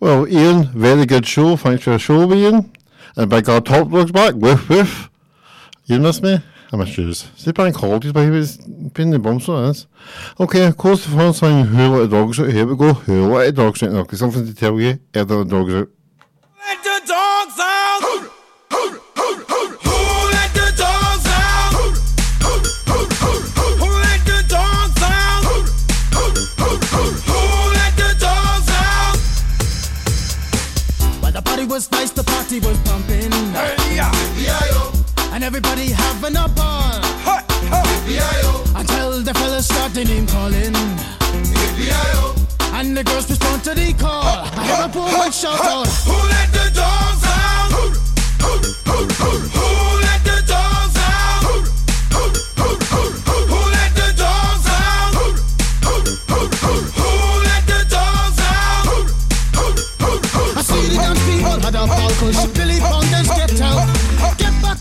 Well, Ian, very good show. Thanks for the show, Ian. And by God, Top Dog's back. Woof woof. You miss me? I miss you. The bank holidays, but he was being the bum, so it is. Okay, of course, the first time Who Let the Dogs Out. Here we go. Who Let the Dogs Out because something to tell you. The dogs out. Let the dogs was nice, the party was pumping. Hey, yeah. B.I.O. And everybody having a ball. Hey, hey. B.I.O. Until the fellas started name calling. B.I.O. And the girls respond to the call. I hear a woman shout out. Who let the dogs out?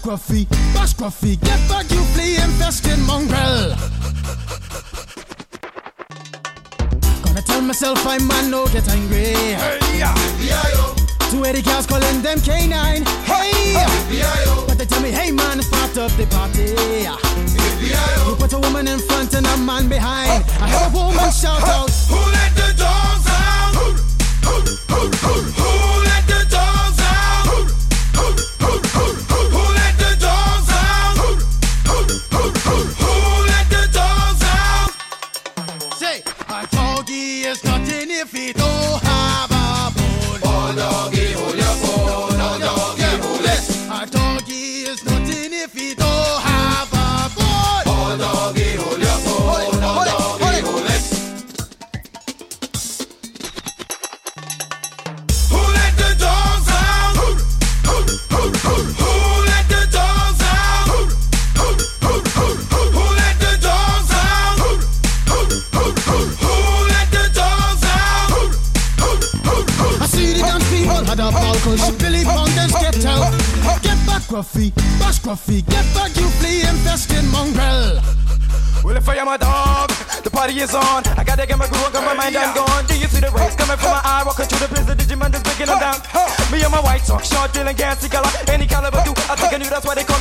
Gruffy, bash Gruffy, get back, you flea infested mongrel. Gonna tell myself I'm man, no get angry. Hey, yeah. B.I.O. Two Eddie cows calling them canine. Hey! B.I.O. But they tell me, hey man, start up the party. B.I.O. You put a woman in front and a man behind. I heard a woman shout out. Who let the dogs out? Who let the is on. I gotta get my groove on, got my mind, I'm gone. Do you see the rays coming from my eye? Walking through the prison, Digimon is breaking them down. Me and my white talk, short, dealing, gassy color, any caliber do. I think I knew that's why they call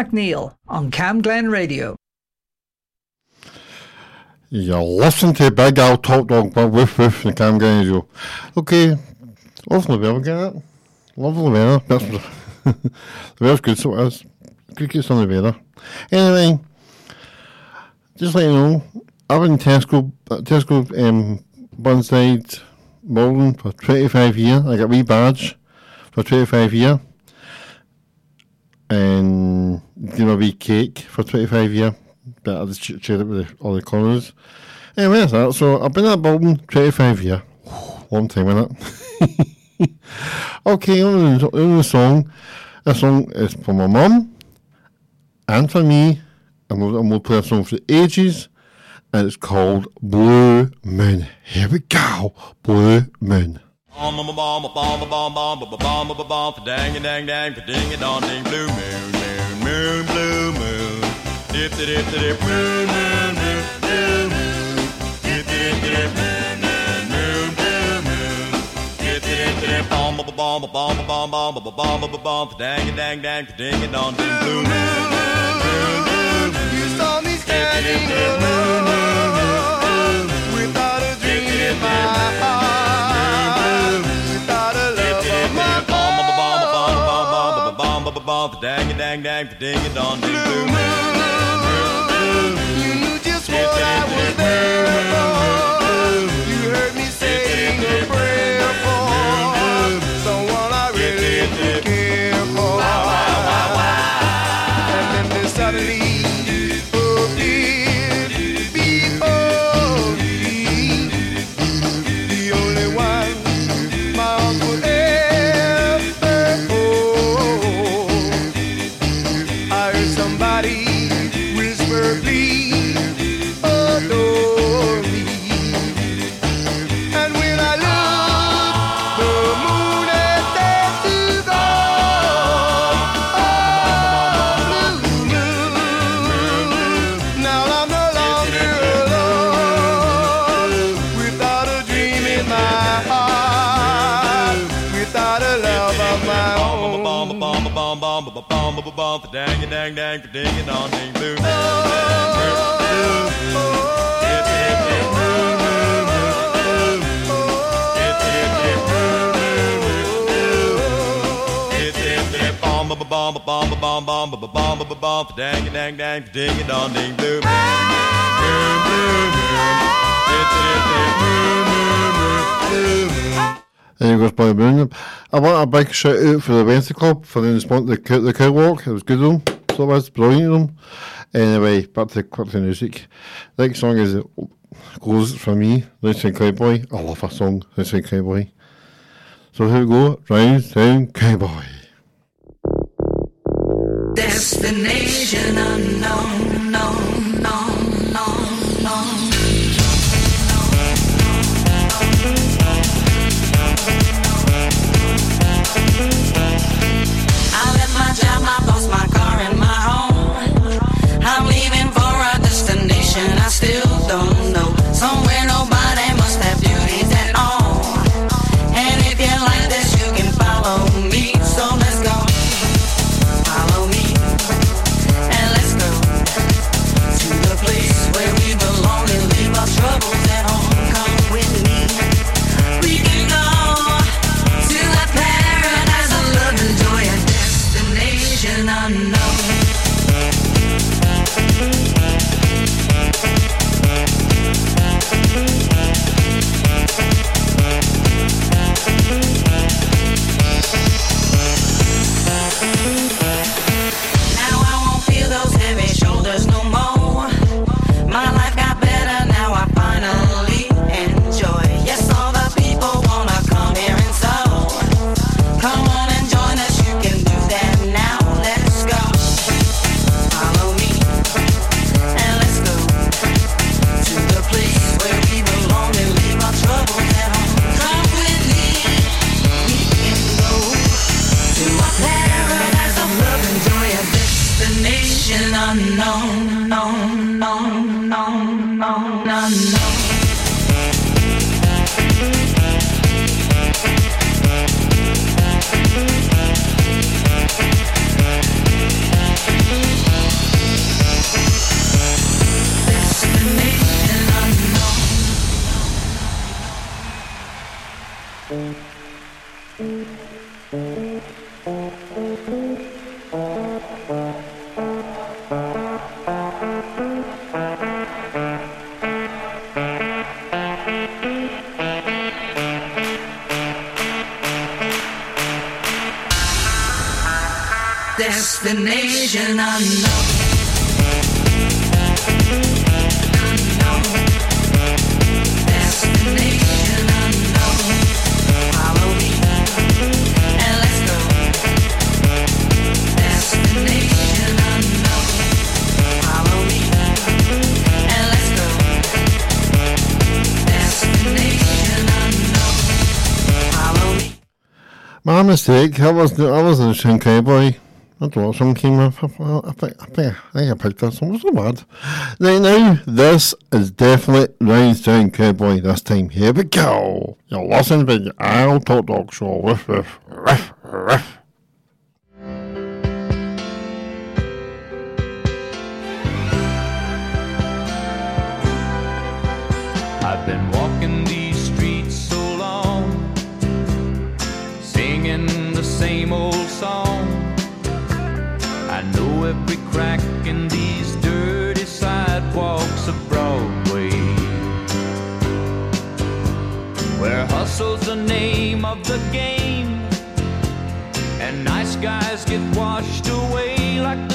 McNeil on Cam Glen Radio. You listen to Big Al Top Dog, woof woof, the Cam Glen Radio. Okay, lovely weather, get it? Lovely weather. That's, the weather's good, so it is. Some of the weather. Anyway, just let you know, I was in Tesco, Tesco um, Burnside, Malden for 25 years. I got a wee badge for 25 years. And give a wee cake for 25 year But I just it with the, all the corners. Anyway, that's that. So I've been at Bolton 25 years. Long time, innit? okay, on the, on the song. This song is for my mum and for me. And we'll, and we'll play a song for ages. And it's called Blue Moon. Here we go. Blue Moon. On a bomb, a bomb, bomb, bomb, bomb, bomb, bomb, bomb, bomb, bomb, dang dang dang, ding and dong ding, blue moon, moon, moon, blue moon. Dip, the dip, dip, dip, moon, moon, moon, blue moon. Dip, dip, dip, moon, moon, moon, blue moon. Dip, dip, dip, bomb, bomb, bomb, bomb, bomb, bomb, bomb, bomb, bomb, bomb, for dang and dang dang, ding and dong ding, blue moon, moon, moon, moon. You saw me standing Dip, dip, dip, moon. without a dream in my heart, Dang dang dang ding a dong ding blue moon. You knew just what I was there for. You heard me saying a prayer for someone I really care Hip, hip, hip, blue, blue, blue, blue. Hip, hip, hip, bomb, bomb, bomb, bomb, bomb, bomb, bomb, bomb, dang, dang, dang, ding, dong, ding, blue, blue, blue, blue, blue. Hip, hip, hip, blue, blue, blue. There goes Boy Moon. I want a big shout out for the Wednesday Club for the response the cow- the cow walk. It was good of them. So it was brilliant of them. Anyway, back to back to the music. Next song is goes for me, Racing Cowboy. I love a song, Racing Cowboy. So here we go, Racing Cowboy. Destination unknown, My. I wasn't. I wasn't a Racing Cowboy. I what song came up. I, think, I, think, I think I picked that song. It was so bad. Right now, this is definitely Rise Down Cowboy this time. Here we go. You're listening to the Isle Talk Dog Show. Riff, riff, riff, riff. The name of the game, and nice guys get washed away like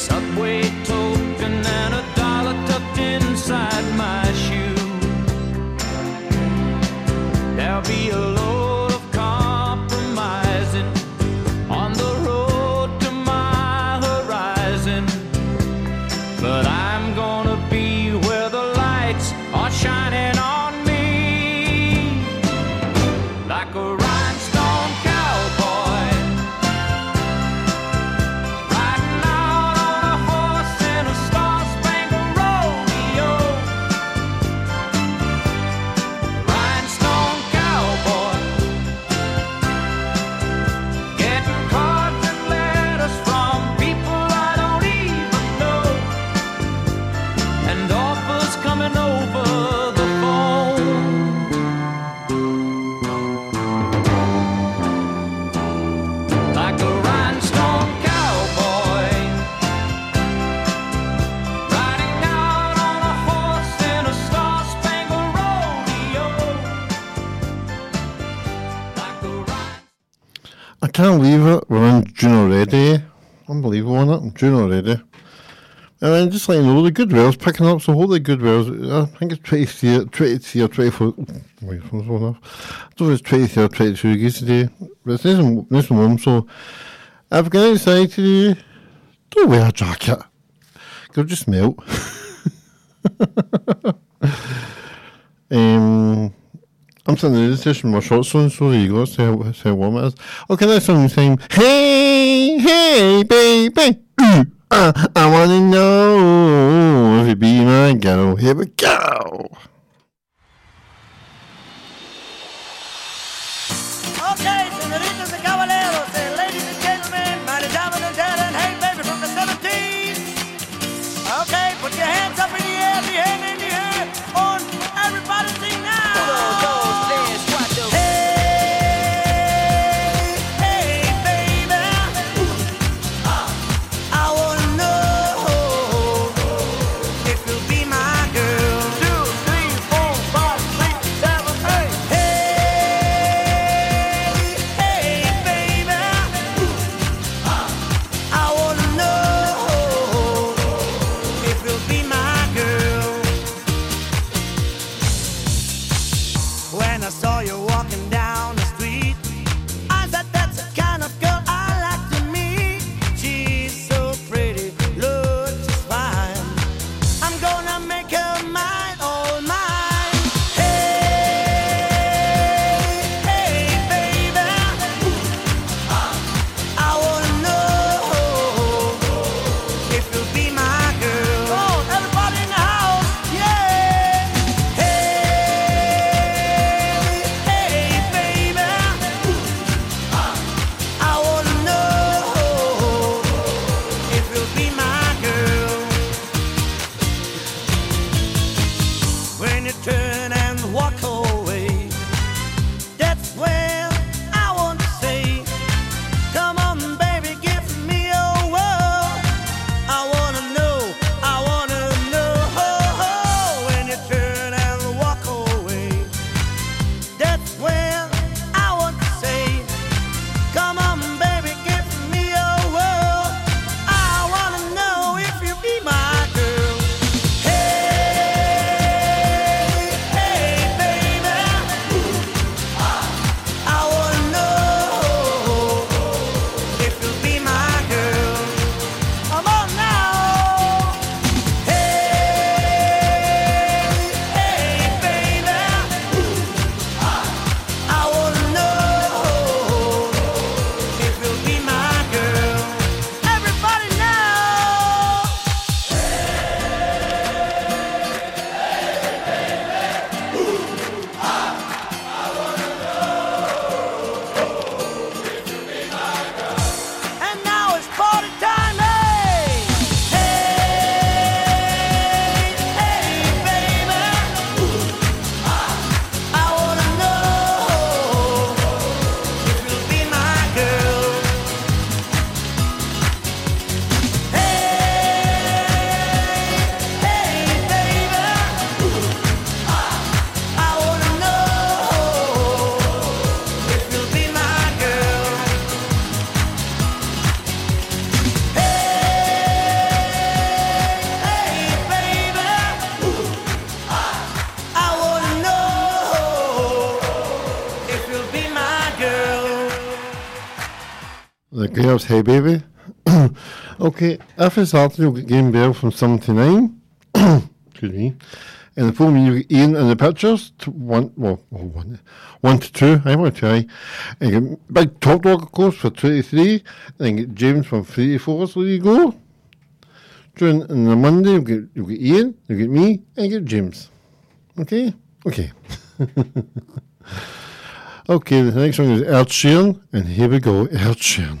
subway June already. And then just letting you know, the Goodwill's picking up, so hopefully Goodwill's, I think it's 23, 23 or 24, wait, what's one off? I don't know if it's 23 or 22 degrees today, but it's nice and, nice and warm, so if you go outside today, don't wear a jacket. You'll just melt. um, I'm in the station with my shorts on, so there you go, how, see how warm is. Okay, that's song saying, Hey, hey, baby, uh, I wanna know if you be my girl. Here we go. Hey baby. okay, it's Arthur, you'll get Game Bell from 79. Excuse me. And the full you get Ian and the pictures. To one, well, oh, one, one to two. I want to try. And you Big Top Dog, of course, for 23. Then you get James from 3 to 4. So there you go. During on the Monday, you get, you get Ian, you get me, and you get James. Okay? Okay. okay, the next one is Ed Sheeran, and here we go, Ed Sheeran.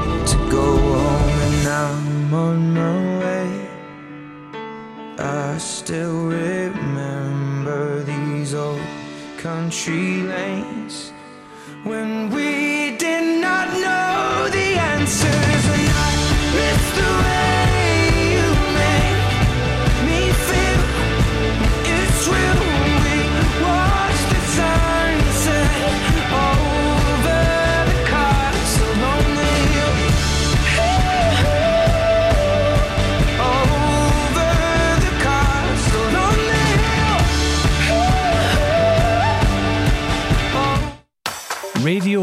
still remember these old country lanes. When we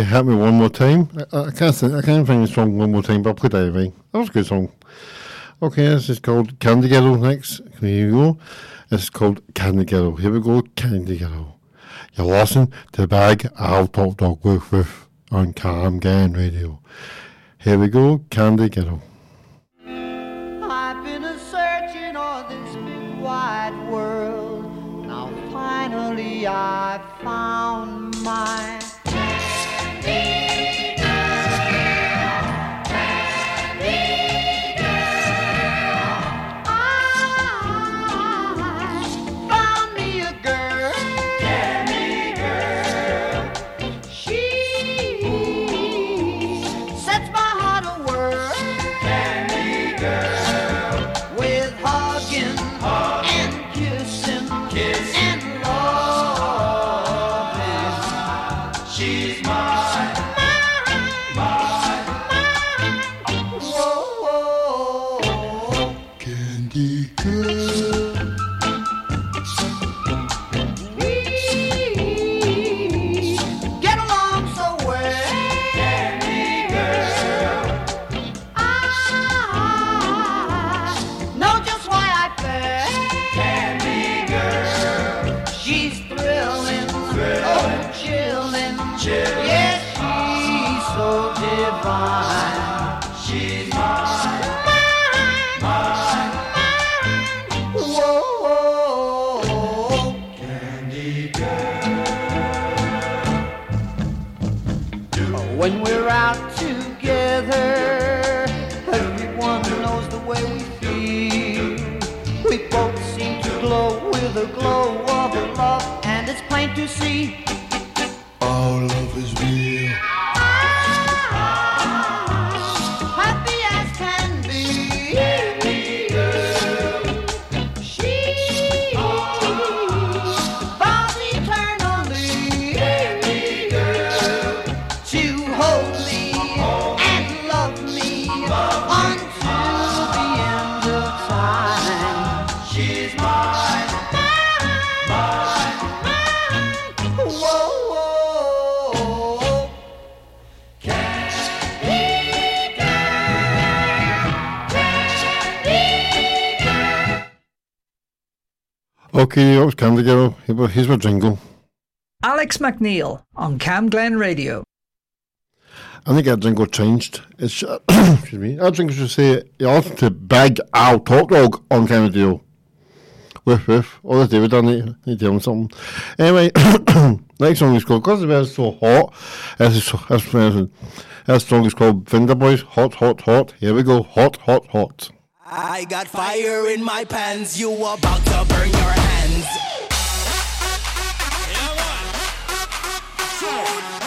Baby, baby, hit me one more time. I, I can't. Think, I can't find the song one more time, but I'll play that anyway. That was a good song. Okay, this is called Candy Girl. Next, here you go. This is called Candy Girl. Here we go, Candy Girl. You're listening to the bag I'll talk dog with with on Cam Glen Radio. Here we go, Candy Girl. I've been a searching all this wide world. Now finally I found my 陸 It always come together. Here's my jingle. Alex McNeil on Cam Glen Radio. I think our jingle changed. It's, uh, excuse me. Our jingle should say, you're listening to Big Al Talk Dog on Cam Radio. Woof woof. Oh, that's David, I need, need to tell him something. Anyway, next song is called, because the weather's so hot, this, this, uh, this, song is called Finger Boys, Hot, Hot, Hot. Here we go, Hot, Hot, Hot. I got fire in my pants, you about to burn your hands. Yeah, one. Two.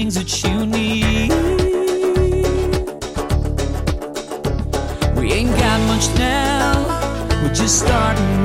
things that you need. We ain't got much now, we're just starting.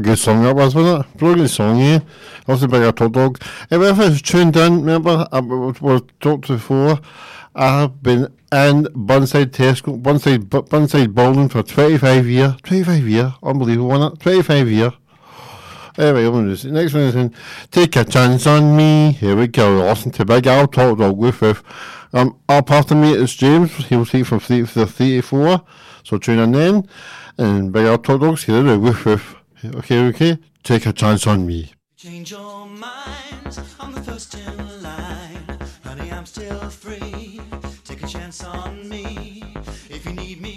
a good song that was, wasn't it? Bloody song, yeah. Loves a bigger top dog. Anyway, if it's tuned in, remember, I, we talked before, I have been in Burnside Tesco, Burnside, Burnside Bowling for 25 years. 25 years, unbelievable, wasn't it? 25 years. Anyway, I'm going to next one is in, Take a Chance on Me. Here we go. Listen to Big Al Talk Dog. Woof woof. Um, our partner of me is James. He'll see from 3 to 34. So tune in then. And Big old Dogs. Here they do. Woof woof. Okay, okay. Take a chance on me. Change your. I'm the first in line. Honey, I'm still free. Take a chance on me. If you need me,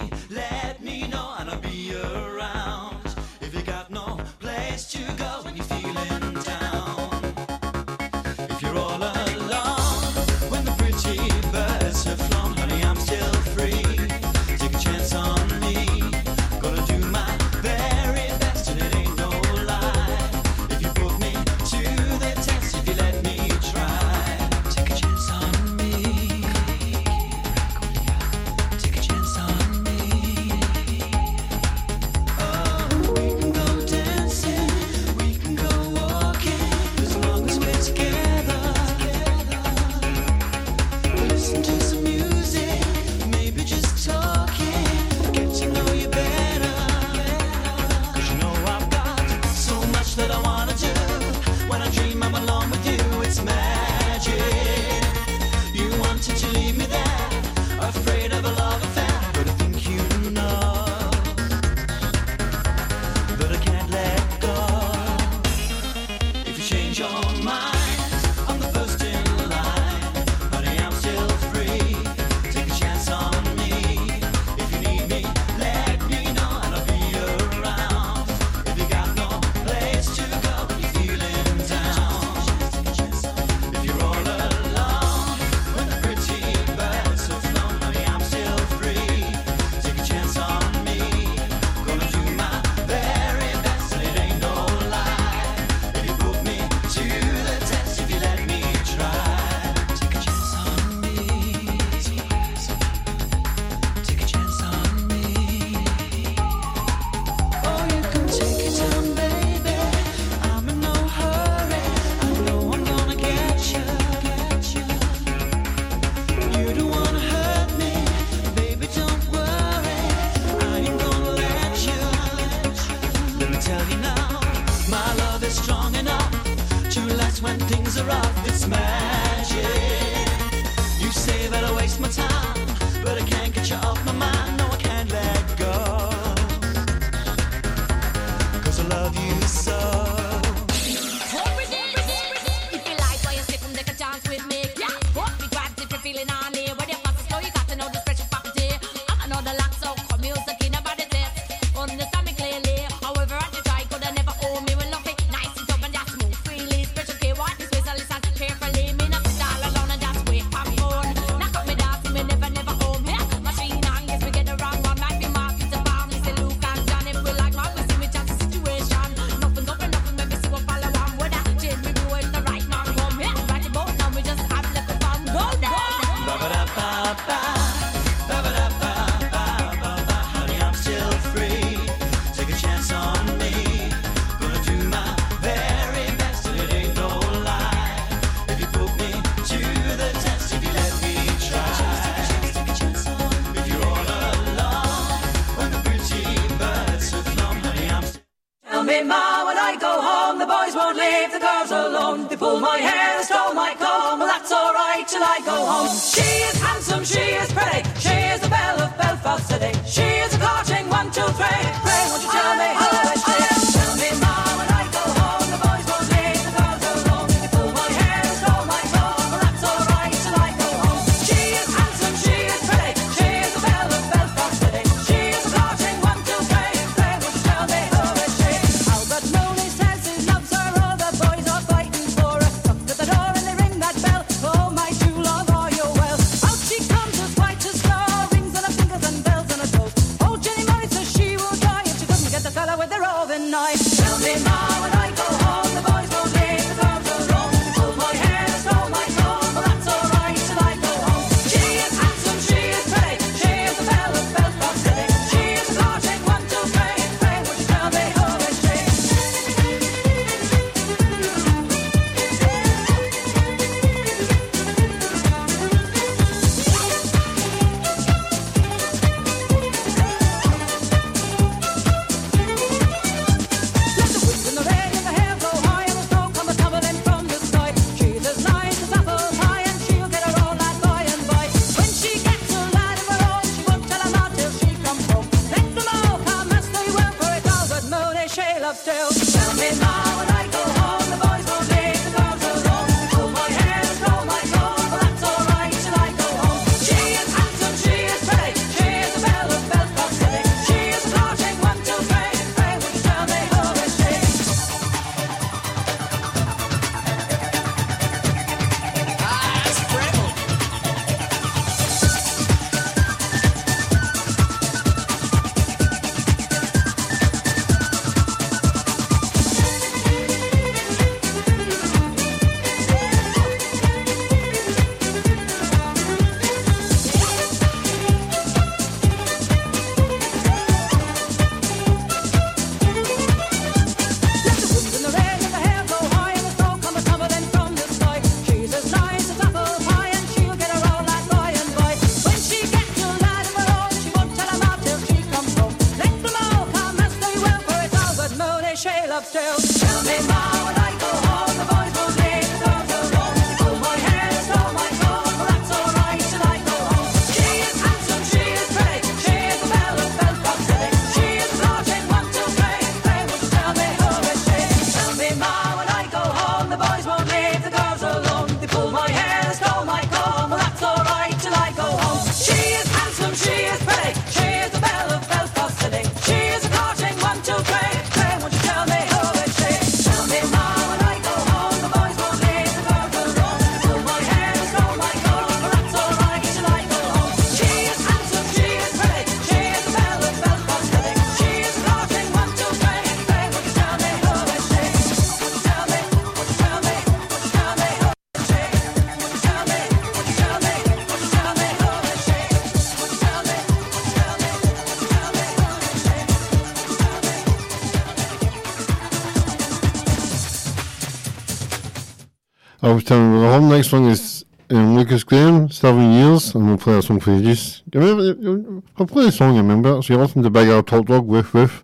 You, the whole next song is um, Lukas Graham, Seven Years, and we'll play a song for you. Just, you remember, I'll play the song, you remember? So you're listening to Big Al Top Dog with, with.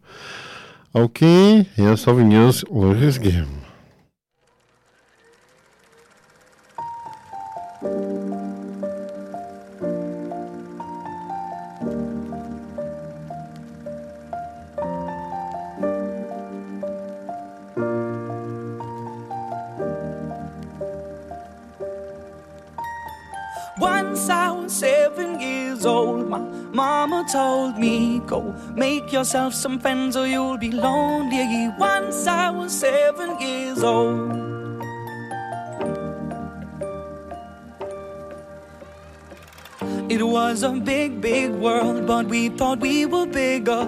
Okay, here's Seven Years, Lukas Graham. Told me, Go make yourself some friends or you'll be lonely. Once I was seven years old. It was a big, big world, but we thought we were bigger.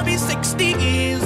be 60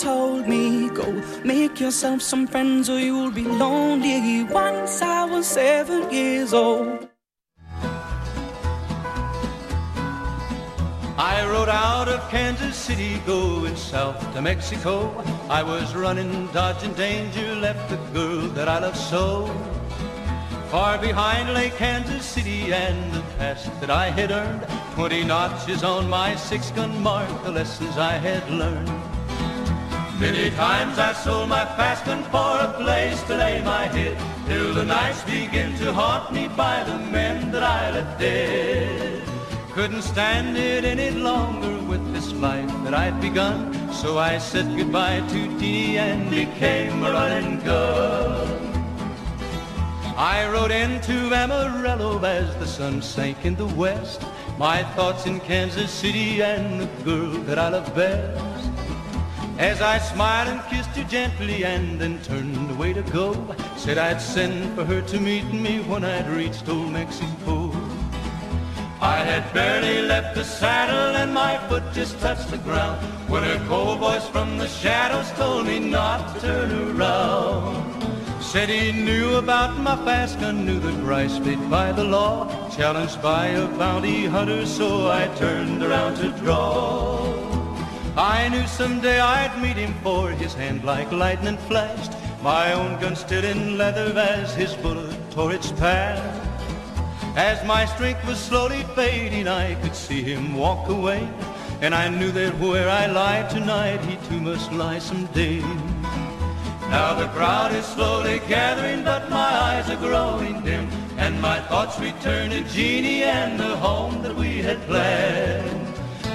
told me, Go make yourself some friends or you'll be lonely. Once I was seven years old. I rode out of Kansas City going south to Mexico. I was running, dodging danger, left the girl that I loved so. Far behind lay Kansas City and the past that I had earned. Twenty notches on my six-gun mark, the lessons I had learned. Many times I sold my fast gun for a place to lay my head, till the nights begin to haunt me by the men that I left dead. Couldn't stand it any longer with this life that I'd begun, so I said goodbye to Dee and became a running gun. I rode into Amarillo as the sun sank in the west. My thoughts in Kansas City and the girl that I love best. As I smiled and kissed her gently and then turned away to go, said I'd send for her to meet me when I'd reached old Mexico. I had barely left the saddle and my foot just touched the ground when a cold voice from the shadows told me not to turn around. Said he knew about my fast gun, knew the price paid by the law, challenged by a bounty hunter, so I turned around to draw. I knew someday I'd meet him for his hand like lightning flashed, my own gun still in leather as his bullet tore its path. As my strength was slowly fading, I could see him walk away, and I knew that where I lie tonight, he too must lie someday. Now the crowd is slowly gathering, but my eyes are growing dim, and my thoughts return to Jeannie and the home that we had planned.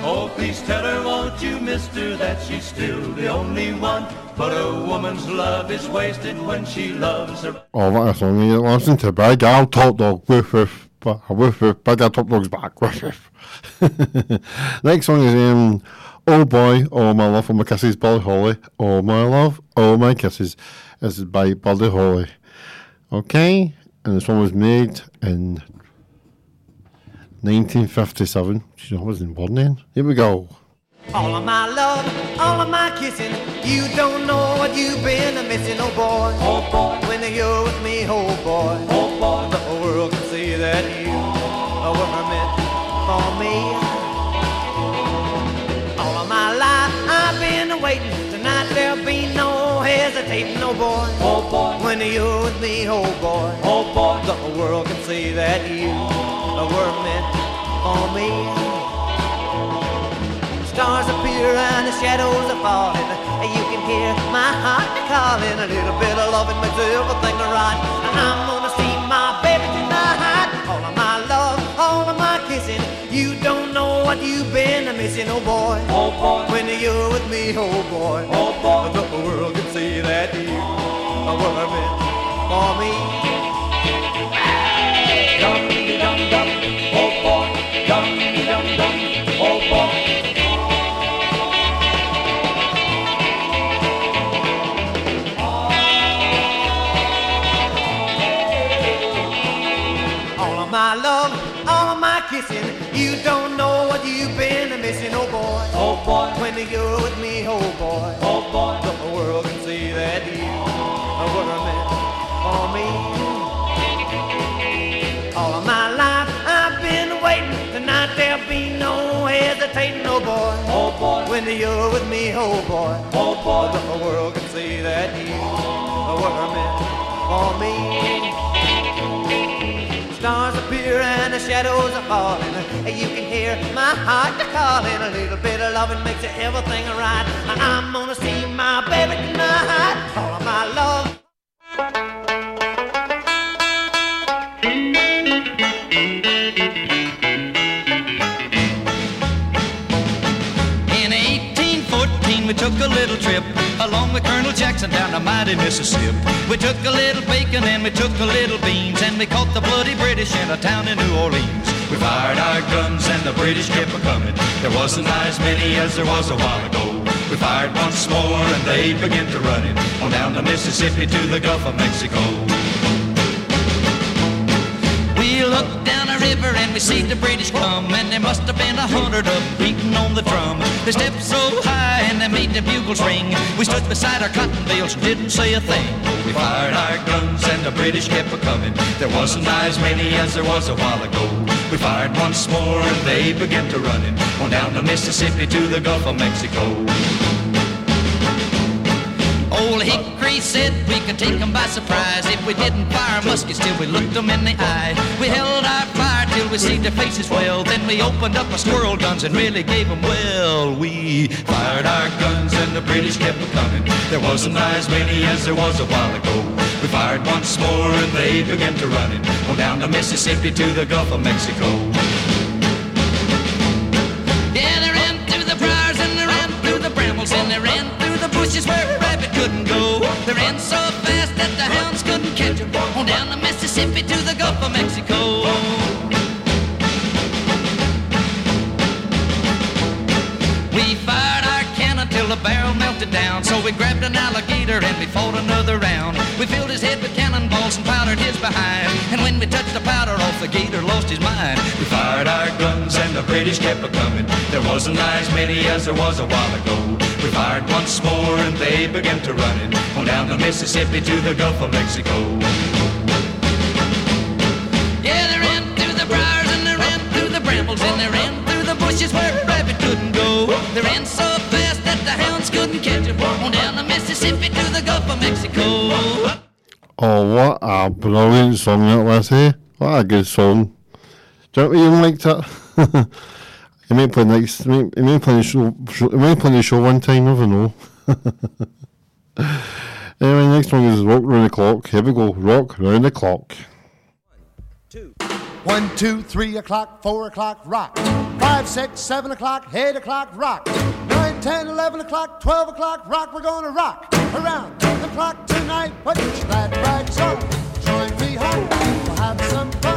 Oh, please tell her, won't you, mister, that she's still the only one. But a woman's love is wasted when she loves her. Oh, what a song you listen to. Big Al Top Dog, woof woof, woof Top Dog's back, woof woof. Next song is um, Oh Boy, Oh My Love, Oh My Kisses, Buddy Holly. Oh My Love, Oh My Kisses. This is by Buddy Holly. Okay, and this one was made in 1957. Jeez, I wasn't born then. Here we go. All of my love, all of my kissing, you don't know what you've been missing, oh boy. Oh boy. When you're with me, oh boy. Oh boy. The whole world can see that you were meant for me. All of my life I've been waiting. Tonight there'll be no hesitating, oh boy. Oh boy. When you're with me, oh boy. Oh boy. The whole world can see that you were meant for me. Stars appear and the shadows are falling. And You can hear my heart calling. A little bit of loving makes everything right. And I'm gonna see my baby tonight. All of my love, all of my kissing. You don't know what you've been missing, oh boy. Oh boy. When you're with me, oh boy. Oh boy. The world can see that you were meant for me. Dum dum dum, oh boy. Dum you're with me, oh boy. Oh boy. The whole world can see that you were meant for me. Stars appear and the shadows are falling. You can hear my heart calling. A little bit of loving makes everything right. I'm gonna see my baby tonight. All of my love. Along with Colonel Jackson down the mighty Mississippi. We took a little bacon and we took a little beans and we caught the bloody British in a town in New Orleans. We fired our guns and the British kept a coming. There wasn't as many as there was a while ago. We fired once more and they began to run it on down the Mississippi to the Gulf of Mexico. We looked river and we see the British come. And there must have been a hundred of them beating on the drum. They stepped so high and they made the bugles ring. We stood beside our cotton bales and didn't say a thing. We fired our guns and the British kept a coming. There wasn't as many as there was a while ago. We fired once more and they began to run On down the Mississippi to the Gulf of Mexico Old Hickory said we could take 'em by surprise if we didn't fire muskets till we looked 'em in the eye. We held our fire till we see their faces well. Then we opened up our squirrel guns and really gave 'em well. We fired our guns and the British kept a coming. There wasn't as many as there was a while ago. We fired once more and they began to run it on down the Mississippi to the Gulf of Mexico. Yeah, they ran through the briars and they ran through the brambles and they ran through the bushes where couldn't go. They ran so fast that the hounds couldn't catch them. On down the Mississippi to the Gulf of Mexico. We fired our cannon till the barrel melted down. So we grabbed an alligator and we fought another round. We filled his head with cannonballs and powdered his behind. And when we touched the powder off, the gator lost his mind. We fired our guns and the British kept a coming. There wasn't as many as there was a while ago fired once more and they began to run it on down the Mississippi to the Gulf of Mexico. Yeah, they ran through the briars and they ran through the brambles and they ran through the bushes where a rabbit couldn't go. They ran so fast that the hounds couldn't catch on down the Mississippi to the Gulf of Mexico. Oh, what a brilliant song that was, eh? What a good song. Don't you like that? He may play next. He may play the show. He may play the show one time. Never know. anyway, next one is Rock Round the Clock. Here we go. Rock Round the Clock. Two. One, two, three o'clock, four o'clock, rock. Five, six, seven o'clock, eight o'clock, rock. Nine, ten, eleven o'clock, twelve o'clock, rock. We're gonna rock around the clock tonight. Put your glad rags on. Join me home. We'll have some fun.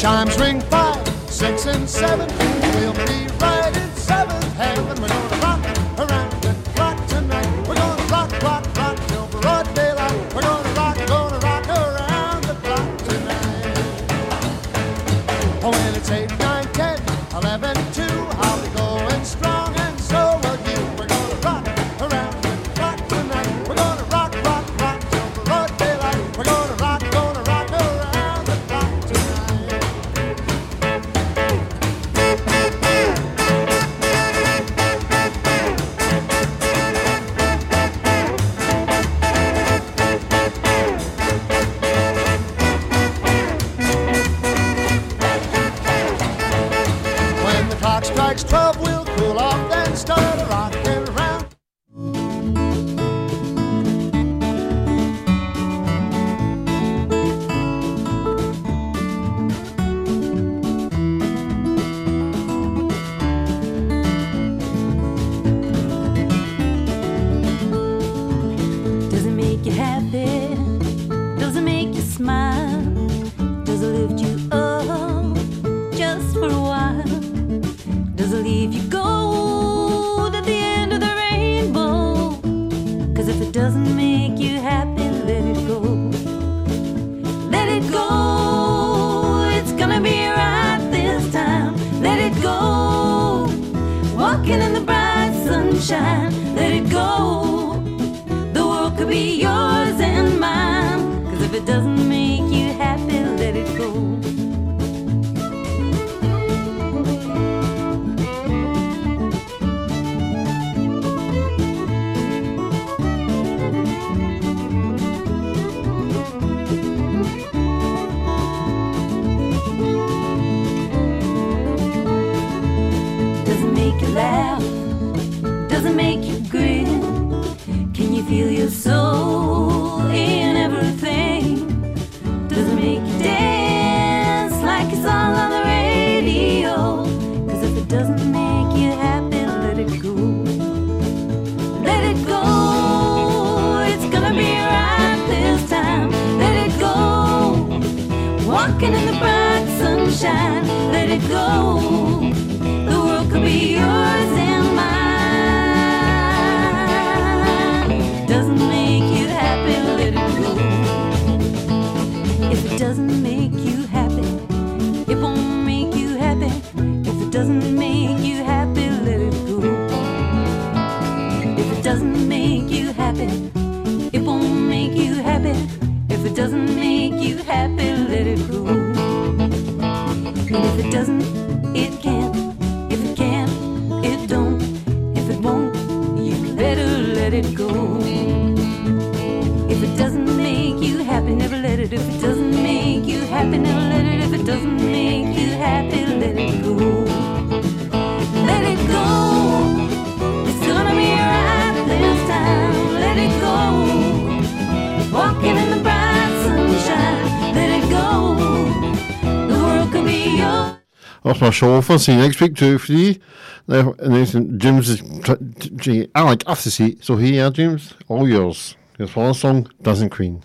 chimes ring five, six, and seven. We'll be right in seventh heaven. For. See you next week too. Now, and then James is. tr- t- t- I like after see. So here, James, all yours. Your final song, Dancing Queen.